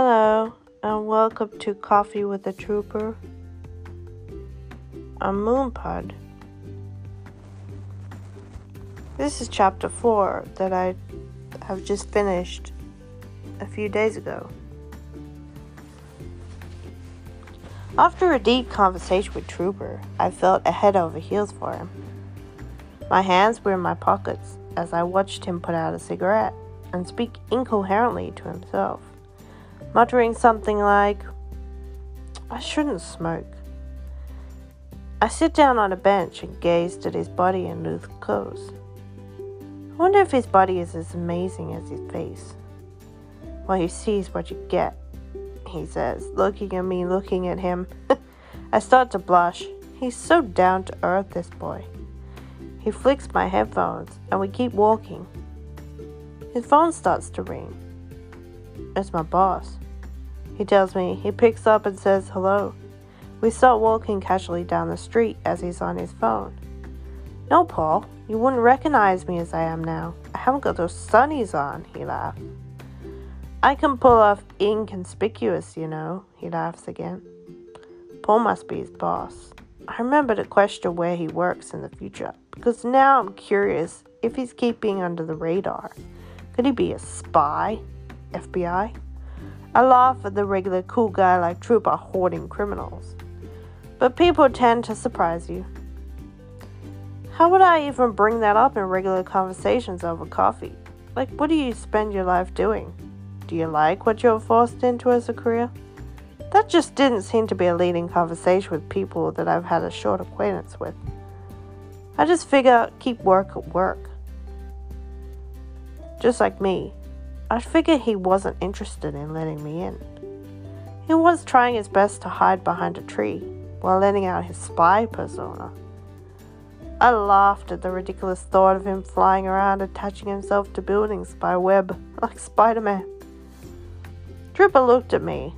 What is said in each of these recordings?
Hello, and welcome to Coffee with a Trooper. I'm Moonpod. This is chapter 4 that I have just finished a few days ago. After a deep conversation with Trooper, I felt a head over heels for him. My hands were in my pockets as I watched him put out a cigarette and speak incoherently to himself, muttering something like, I shouldn't smoke. I sit down on a bench and gazed at his body in loose clothes. I wonder if his body is as amazing as his face. Well, you see what you get, he says, looking at me, looking at him. I start to blush. He's so down to earth, this boy. He flicks my headphones, and we keep walking. His phone starts to ring. It's my boss. He tells me. He picks up and says hello. We start walking casually down the street as he's on his phone. No, Paul, you wouldn't recognize me as I am now. I haven't got those sunnies on, he laughs. I can pull off inconspicuous, you know, he laughs again. Paul must be his boss. I remember to question where he works in the future because now I'm curious if he's keeping under the radar. Could he be a spy? FBI? I laugh at the regular cool guy like Trooper hoarding criminals. But people tend to surprise you. How would I even bring that up in regular conversations over coffee? Like, what do you spend your life doing? Do you like what you're forced into as a career? That just didn't seem to be a leading conversation with people that I've had a short acquaintance with. I just figure keep work at work. Just like me, I figured he wasn't interested in letting me in. He was trying his best to hide behind a tree while letting out his spy persona. I laughed at the ridiculous thought of him flying around attaching himself to buildings by web like Spider Man. Trooper looked at me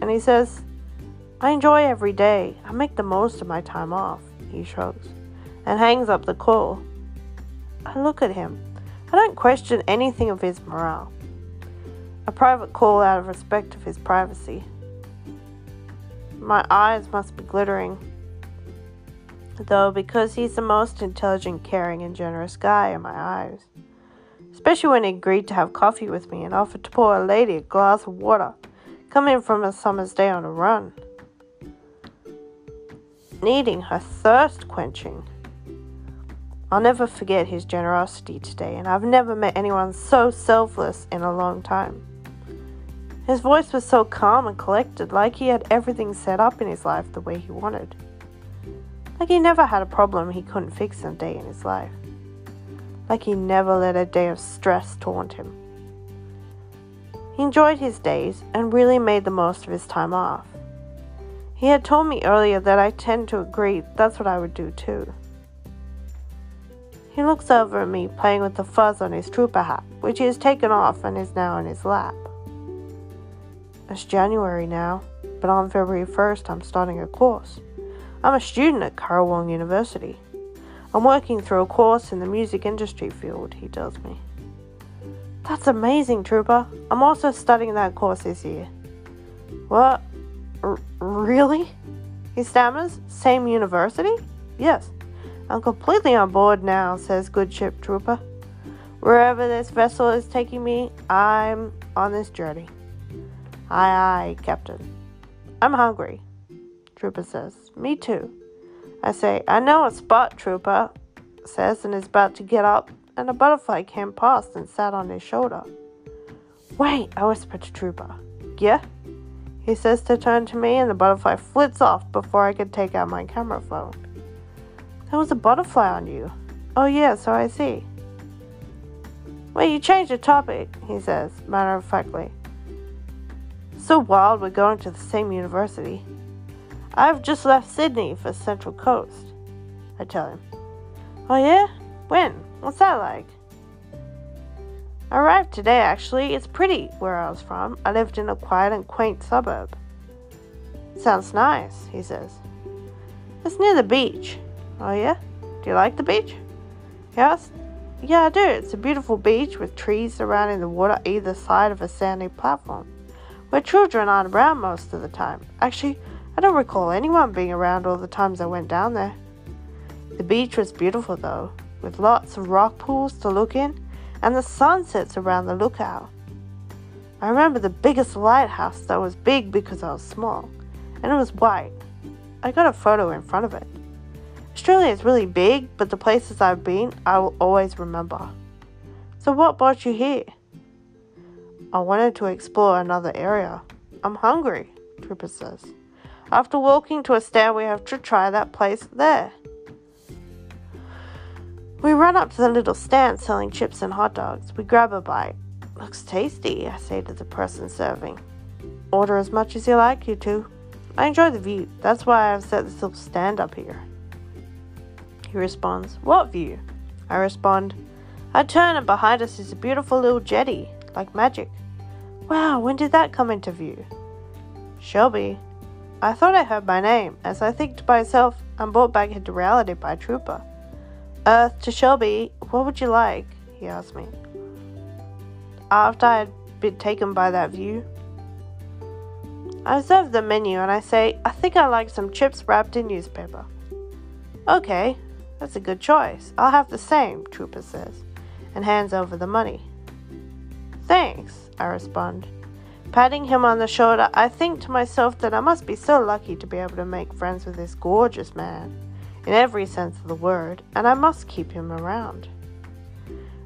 and he says, I enjoy every day. I make the most of my time off, he shrugs, and hangs up the call. I look at him. I don't question anything of his morale. A private call out of respect of his privacy. My eyes must be glittering. Though, because he's the most intelligent, caring, and generous guy in my eyes. Especially when he agreed to have coffee with me and offered to pour a lady a glass of water coming from a summer's day on a run, needing her thirst quenching. I'll never forget his generosity today, and I've never met anyone so selfless in a long time. His voice was so calm and collected, like he had everything set up in his life the way he wanted. Like he never had a problem he couldn't fix a day in his life. Like he never let a day of stress taunt him. He enjoyed his days and really made the most of his time off. He had told me earlier that I tend to agree that's what I would do too. He looks over at me playing with the fuzz on his trooper hat, which he has taken off and is now in his lap. It's January now, but on February 1st I'm starting a course. I'm a student at Currawong University. I'm working through a course in the music industry field, he tells me. That's amazing, Trooper. I'm also studying that course this year. What? R- really? He stammers. Same university? Yes. I'm completely on board now, says Good Ship Trooper. Wherever this vessel is taking me, I'm on this journey. Aye, aye, Captain. I'm hungry, Trooper says. Me too. I say, I know a spot, Trooper, says, and is about to get up and a butterfly came past and sat on his shoulder. Wait, I whisper to Trooper. Yeah? He says to turn to me, and the butterfly flits off before I could take out my camera phone. There was a butterfly on you. Oh, yeah, so I see. Well, you changed the topic, he says, matter of factly. So wild we're going to the same university. I've just left Sydney for Central Coast, I tell him. Oh, yeah? When? What's that like? I arrived today, actually. It's pretty where I was from. I lived in a quiet and quaint suburb. Sounds nice, he says. It's near the beach. Oh, yeah? Do you like the beach? Yes? Yeah, I do. It's a beautiful beach with trees surrounding the water either side of a sandy platform, But children aren't around most of the time. Actually, I don't recall anyone being around all the times I went down there. The beach was beautiful though, with lots of rock pools to look in and the sunsets around the lookout. I remember the biggest lighthouse that was big because I was small, and it was white. I got a photo in front of it. Australia is really big, but the places I've been I will always remember. So, what brought you here? I wanted to explore another area. I'm hungry, Trooper says. After walking to a stand, we have to try that place there. We run up to the little stand selling chips and hot dogs. We grab a bite. Looks tasty, I say to the person serving. Order as much as you like, you two. I enjoy the view. That's why I've set this little stand up here. He responds, What view? I respond, I turn and behind us is a beautiful little jetty, like magic. Wow, when did that come into view? Shelby. I thought I heard my name, as I think to myself, I'm brought back into reality by trooper. Earth to Shelby, what would you like? he asked me. After I had been taken by that view, I observe the menu and I say, I think I like some chips wrapped in newspaper. Okay, that's a good choice. I'll have the same, Trooper says, and hands over the money. Thanks, I respond. Patting him on the shoulder, I think to myself that I must be so lucky to be able to make friends with this gorgeous man, in every sense of the word, and I must keep him around.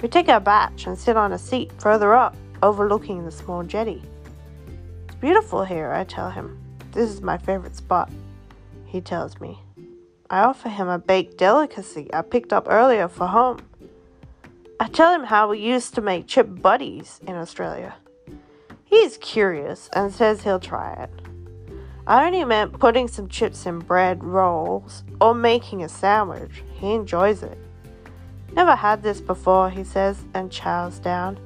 We take our batch and sit on a seat further up, overlooking the small jetty. It's beautiful here, I tell him. This is my favorite spot, he tells me. I offer him a baked delicacy I picked up earlier for home. I tell him how we used to make chip buddies in Australia. He's curious and says he'll try it. I only meant putting some chips in bread rolls or making a sandwich. He enjoys it. Never had this before, he says, and chows down.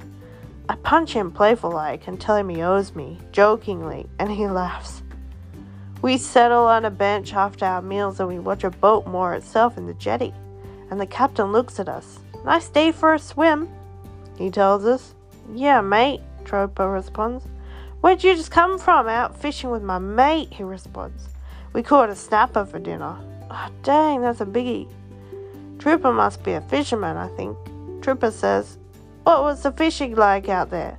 I punch him playful like and tell him he owes me, jokingly, and he laughs. We settle on a bench after our meals and we watch a boat moor itself in the jetty, and the captain looks at us. Nice day for a swim, he tells us. Yeah, mate, Trooper responds. Where'd you just come from? Out fishing with my mate, he responds. We caught a snapper for dinner. Oh, dang, that's a biggie. Trooper must be a fisherman, I think. Trooper says, What was the fishing like out there?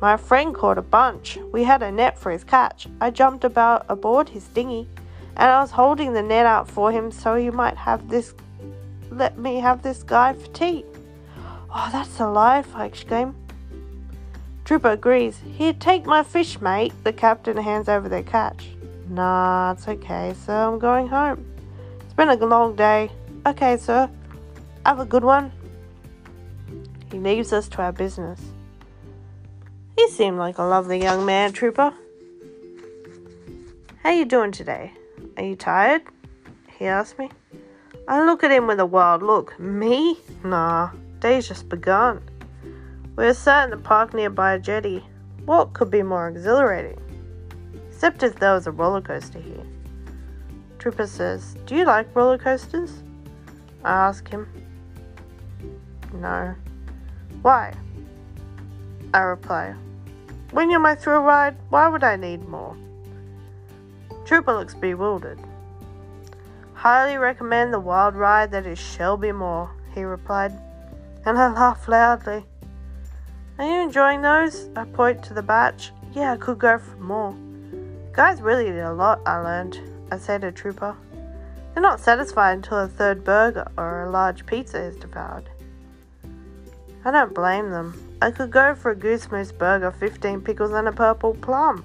My friend caught a bunch. We had a net for his catch. I jumped about aboard his dinghy, and I was holding the net out for him so he might have this. Let me have this guy for tea. Oh, that's a life, I exclaim. Trooper agrees. Here, take my fish, mate. The captain hands over their catch. Nah, it's okay, so I'm going home. It's been a long day. Okay, sir. Have a good one. He leaves us to our business. He seemed like a lovely young man, Trooper. How you doing today? Are you tired? He asked me. I look at him with a wild look. Me? Nah, day's just begun. We are sat in the park nearby a jetty. What could be more exhilarating? Except if there was a roller coaster here. Trooper says, Do you like roller coasters? I ask him. No. Why? I reply. When you're my thrill ride, why would I need more? Trooper looks bewildered. Highly recommend the wild ride that is Shelby Moor, he replied, and I laughed loudly. Are you enjoying those? I point to the batch. Yeah, I could go for more. Guys really did a lot, I learned, I said to Trooper. They're not satisfied until a third burger or a large pizza is devoured. I don't blame them. I could go for a goose moose burger, 15 pickles, and a purple plum.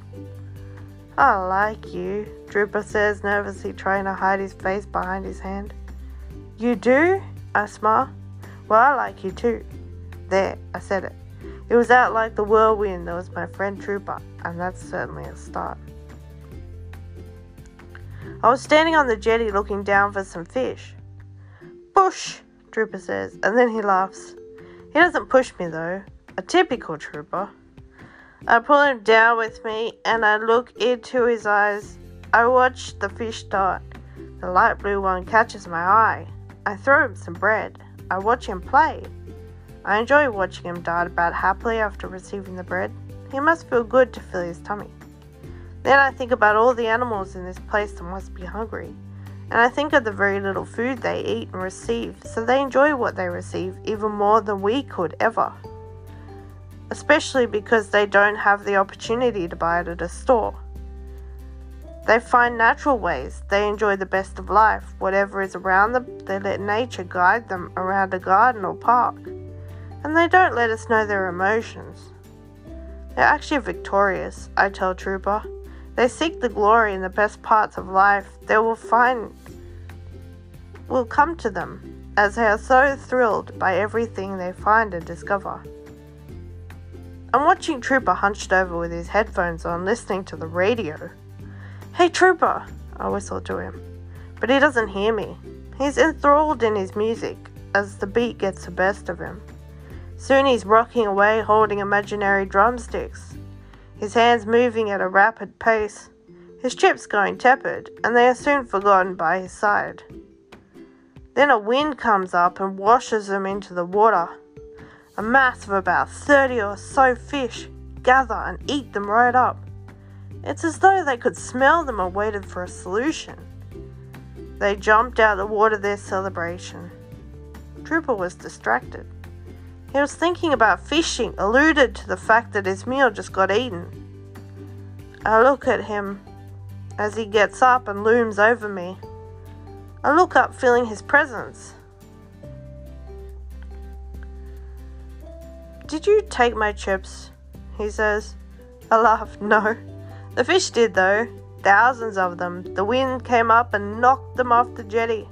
I like you, Trooper says, nervously trying to hide his face behind his hand. You do? I smile. Well, I like you too. There, I said it. It was out like the whirlwind that was my friend Trooper, and that's certainly a start. I was standing on the jetty looking down for some fish. Push, Trooper says, and then he laughs. He doesn't push me though, a typical Trooper. I pull him down with me and I look into his eyes. I watch the fish dart. The light blue one catches my eye. I throw him some bread. I watch him play. I enjoy watching him dart about happily after receiving the bread. He must feel good to fill his tummy. Then I think about all the animals in this place that must be hungry. And I think of the very little food they eat and receive, so they enjoy what they receive even more than we could ever. Especially because they don't have the opportunity to buy it at a store. They find natural ways. They enjoy the best of life. Whatever is around them, they let nature guide them around a garden or park. And they don't let us know their emotions. They're actually victorious, I tell Trooper. They seek the glory in the best parts of life. They will find will come to them as they are so thrilled by everything they find and discover. I'm watching Trooper hunched over with his headphones on, listening to the radio. Hey, Trooper! I whistle to him. But he doesn't hear me. He's enthralled in his music as the beat gets the best of him. Soon he's rocking away holding imaginary drumsticks, his hands moving at a rapid pace, his chips going tepid, and they are soon forgotten by his side. Then a wind comes up and washes them into the water. A mass of about 30 or so fish gather and eat them right up. It's as though they could smell them and waited for a solution. They jumped out of the water their celebration. Trooper was distracted. He was thinking about fishing, alluded to the fact that his meal just got eaten. I look at him as he gets up and looms over me. I look up, feeling his presence. Did you take my chips? He says. I laugh. No. The fish did, though. Thousands of them. The wind came up and knocked them off the jetty.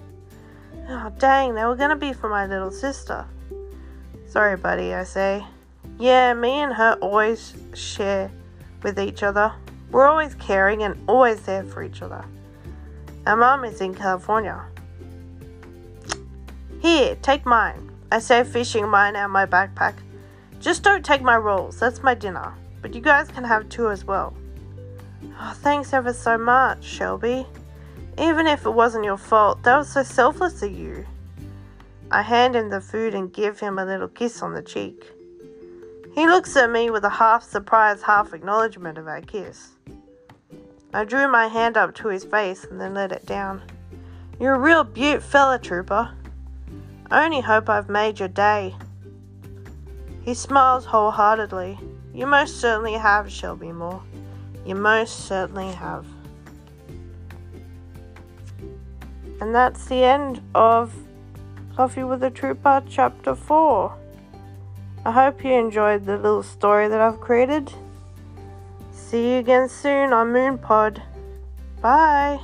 Oh, dang, they were to be for my little sister. Sorry, buddy, I say. Yeah, me and her always share with each other. We're always caring and always there for each other. Our mom is in California. Here, take mine. I say, fishing mine out my backpack. Just don't take my rolls, that's my dinner. But you guys can have two as well. Oh, thanks ever so much, Shelby. Even if it wasn't your fault, that was so selfless of you. I hand him the food and give him a little kiss on the cheek. He looks at me with a half surprise, half acknowledgement of our kiss. I drew my hand up to his face and then let it down. You're a real beaut fella, trooper. I only hope I've made your day. He smiles wholeheartedly. You most certainly have, Shelby Moore. You most certainly have. And that's the end of Coffee with a Trooper Chapter 4. I hope you enjoyed the little story that I've created. See you again soon on Moonpod. Bye.